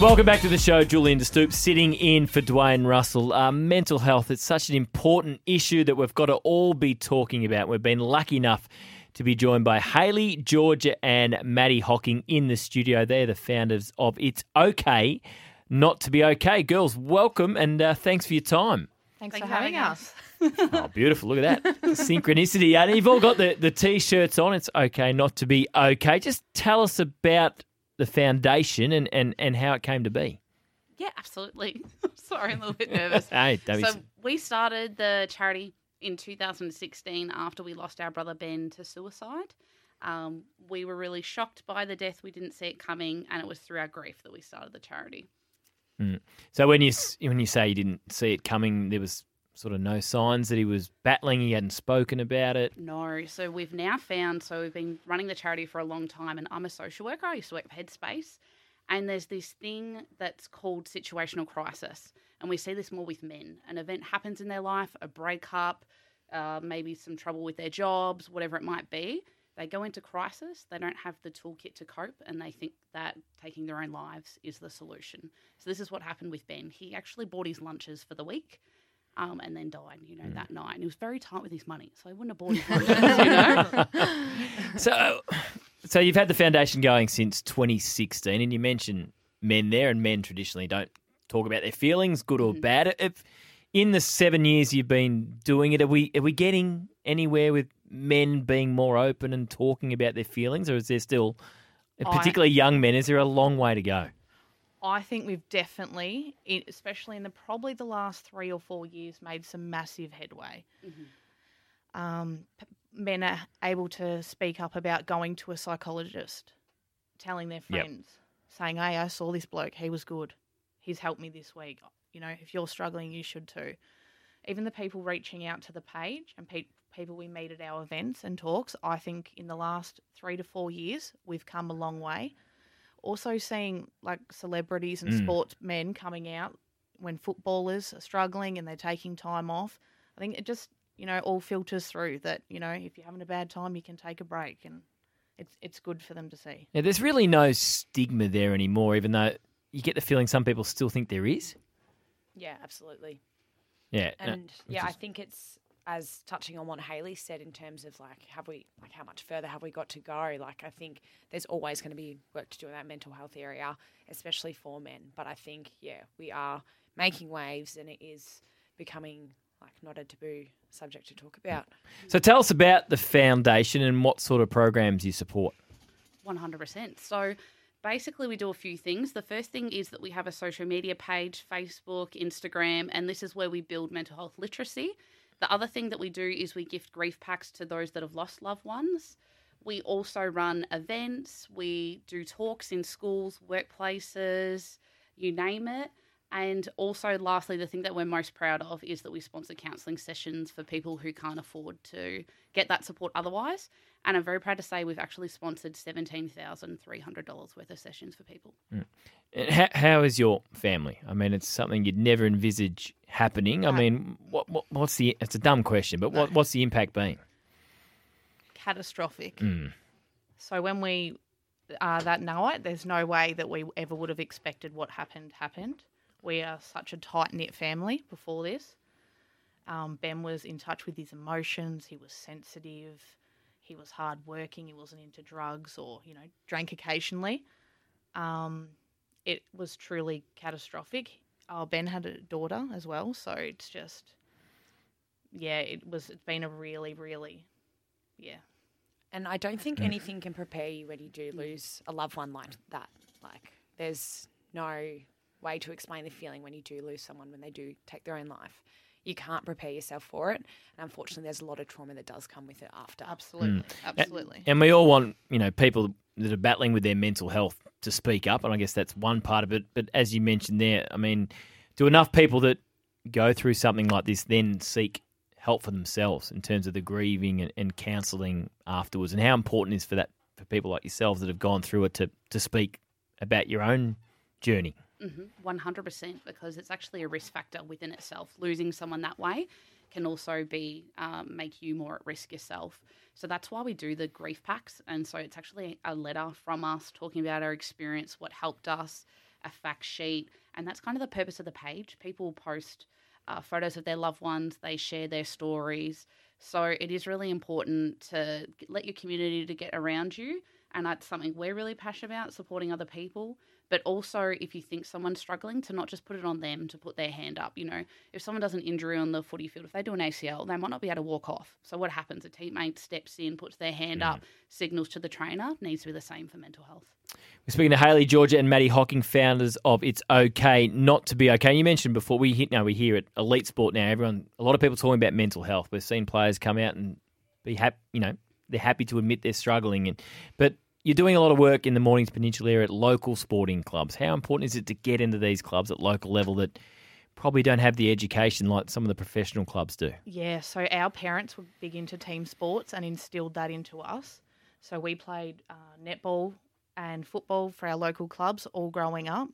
Welcome back to the show. Julian De Stoop sitting in for Dwayne Russell. Uh, mental health, it's such an important issue that we've got to all be talking about. We've been lucky enough to be joined by Hayleigh, Georgia, and Maddie Hocking in the studio. They're the founders of It's Okay Not to Be Okay. Girls, welcome and uh, thanks for your time. Thanks, Thanks for for having having us. Oh, beautiful. Look at that. Synchronicity. And you've all got the, the t shirts on. It's okay not to be okay. Just tell us about the foundation and, and, and how it came to be. Yeah, absolutely. Sorry, I'm a little bit nervous. Hey, don't be so we started the charity in 2016 after we lost our brother Ben to suicide. Um, we were really shocked by the death. We didn't see it coming, and it was through our grief that we started the charity. So when you when you say you didn't see it coming, there was sort of no signs that he was battling. He hadn't spoken about it. No, so we've now found. So we've been running the charity for a long time, and I'm a social worker. I used to work for Headspace, and there's this thing that's called situational crisis, and we see this more with men. An event happens in their life, a breakup, uh, maybe some trouble with their jobs, whatever it might be. They go into crisis. They don't have the toolkit to cope, and they think that taking their own lives is the solution. So this is what happened with Ben. He actually bought his lunches for the week. Um, and then died, you know, that night. And he was very tight with his money, so he wouldn't have bought his lunches, you know. So so you've had the foundation going since 2016, and you mentioned men there, and men traditionally don't talk about their feelings, good or bad. If in the seven years you've been doing it, are we are we getting anywhere with men being more open and talking about their feelings, or is there still, I- particularly young men, is there a long way to go? I think we've definitely, especially in the probably the last three or four years, made some massive headway. Um, men are able to speak up about going to a psychologist, telling their Yep. friends, saying, "Hey, I saw this bloke. He was good. He's helped me this week. You know, if you're struggling, you should too." Even the people reaching out to the page and pe- people we meet at our events and talks, I think in the last three to four years, we've come a long way also seeing like celebrities and Mm. sportsmen coming out when footballers are struggling and they're taking time off. I think it just you know all filters through that you know if you're having a bad time you can take a break and it's it's good for them to see. Yeah, there's really no stigma there anymore, even though you get the feeling some people still think there is. Yeah, absolutely. Yeah, And which yeah, I think it's as touching on what Hayleigh said in terms of like have we like how much further have we got to go? Like I think there's always going to be work to do in that mental health area, especially for men. But I think yeah, we are making waves and it is becoming like not a taboo subject to talk about. So tell us about the foundation and what sort of programs you support. 100%. So basically, we do a few things. The first thing is that we have a social media page Facebook, Instagram, and this is where we build mental health literacy. The other thing that we do is we gift grief packs to those that have lost loved ones. We also run events, we do talks in schools, workplaces, you name it. And also, lastly, the thing that we're most proud of is that we sponsor counselling sessions for people who can't afford to get that support otherwise. And I'm very proud to say we've actually sponsored $17,300 worth of sessions for people. And How, how is your family? I mean, it's something you'd never envisage happening. I mean, what, what what's the? It's a dumb question, but what, what's the impact been? Catastrophic. Mm. So when we uh, that night, there's no way that we ever would have expected what happened happened. We are such a tight knit family before this. Um, ben was in touch with his emotions. He was sensitive. He was hardworking. He wasn't into drugs or you know drank occasionally. Um, it was truly catastrophic. Oh, Ben had a daughter as well, so it's just yeah, it was. It's been a really, really yeah And I don't think anything can prepare you when you do lose a loved one like that. Like, there's no way to explain the feeling when you do lose someone when they do take their own life. You can't prepare yourself for it. And unfortunately, there's a lot of trauma that does come with it after. Absolutely, mm. absolutely. And we all want, you know, people that are battling with their mental health to speak up, and I guess that's one part of it. But as you mentioned there, I mean, do enough people that go through something like this then seek help for themselves in terms of the grieving and, and counselling afterwards, and how important is for that for people like yourselves that have gone through it to to speak about your own journey. One hundred percent, because it's actually a risk factor within itself. Losing someone that way can also be um, make you more at risk yourself. So that's why we do the grief packs, and so it's actually a letter from us talking about our experience, what helped us, a fact sheet, and that's kind of the purpose of the page. People post uh, photos of their loved ones, they share their stories. So it is really important to let your community to get around you, and that's something we're really passionate about, supporting other people. But also, if you think someone's struggling, to not just put it on them to put their hand up. You know, if someone does an injury on the footy field, if they do an ACL, they might not be able to walk off. So what happens? A teammate steps in, puts their hand up, mm-hmm. signals to the trainer. Needs to be the same for mental health. We're speaking to Hayleigh Georgia and Maddie Hocking, founders of It's Okay Not to Be Okay. You mentioned before we hit now we hear it elite sport now. Everyone, a lot of people talking about mental health. We've seen players come out and be happy. You know, they're happy to admit they're struggling. And but you're doing a lot of work in the Mornington Peninsula area at local sporting clubs. How important is it to get into these clubs at local level that probably don't have the education like some of the professional clubs do? Yeah, so our parents were big into team sports and instilled that into us. So we played uh, netball and football for our local clubs all growing up.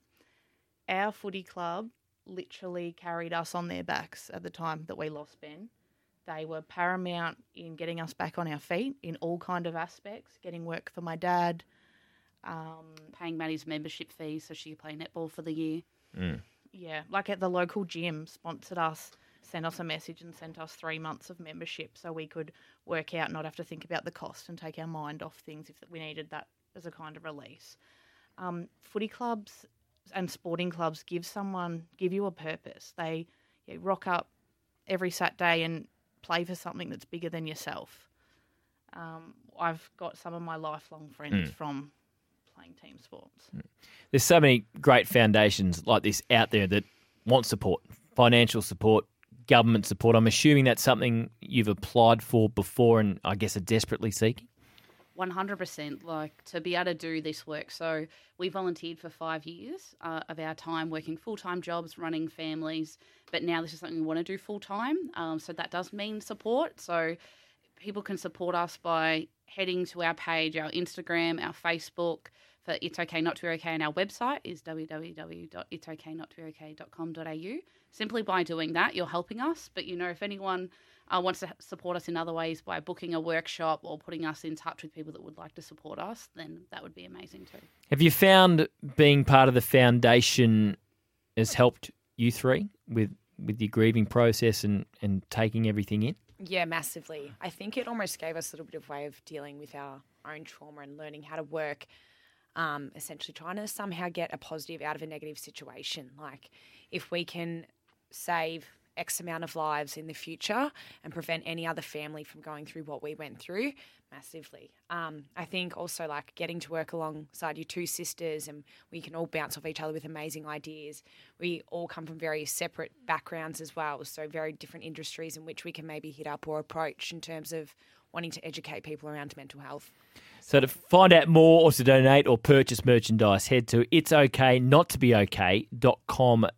Our footy club literally carried us on their backs at the time that we lost Ben. They were paramount in getting us back on our feet in all kind of aspects, getting work for my dad. Um, Paying Maddie's membership fee so she could play netball for the year. yeah, like at the local gym, sponsored us, sent us a message and sent us three months of membership so we could work out, not have to think about the cost and take our mind off things if we needed that as a kind of release. Um, footy clubs and sporting clubs give someone, give you a purpose. They yeah, rock up every Saturday and play for something that's bigger than yourself. Um, I've got some of my lifelong friends from playing team sports. There's so many great foundations like this out there that want support, financial support, government support. I'm assuming that's something you've applied for before and I guess are desperately seeking. 100% like to be able to do this work. So we volunteered for five years uh, of our time working full-time jobs running families but now this is something we want to do full-time um, so that does mean support. So people can support us by heading to our page our instagram our facebook for it's okay not to be okay and our website is www.it'sokaynottobeokay.com.au simply by doing that you're helping us but you know if anyone uh, wants to support us in other ways by booking a workshop or putting us in touch with people that would like to support us, then that would be amazing too. Have you found being part of the foundation has helped you three with with your grieving process and, and taking everything in? Yeah, massively. I think it almost gave us a little bit of way of dealing with our own trauma and learning how to work. Um, essentially, trying to somehow get a positive out of a negative situation. Like, if we can save X amount of lives in the future and prevent any other family from going through what we went through, massively. Um, I think also like getting to work alongside your two sisters and we can all bounce off each other with amazing ideas. We all come from very separate backgrounds as well, so very different industries in which we can maybe hit up or approach in terms of wanting to educate people around mental health. So to find out more or to donate or purchase merchandise, head to it's okay not to be okay.com.au.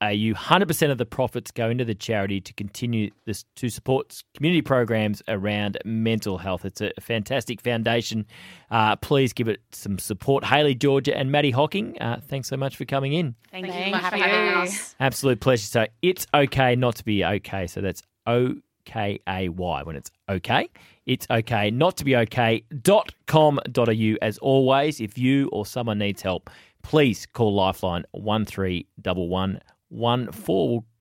100% of the profits go into the charity to continue this to support community programs around mental health. It's a fantastic foundation. Uh, please give it some support. Hayleigh, Georgia, and Maddie Hocking, uh, thanks so much for coming in. Thank, Thank you you much for for having having us. Absolute pleasure. So it's okay not to be okay. So that's O K A Y when it's okay. It's okay not to be okay.com.au. As always, if you or someone needs help, please call Lifeline 131114. We'll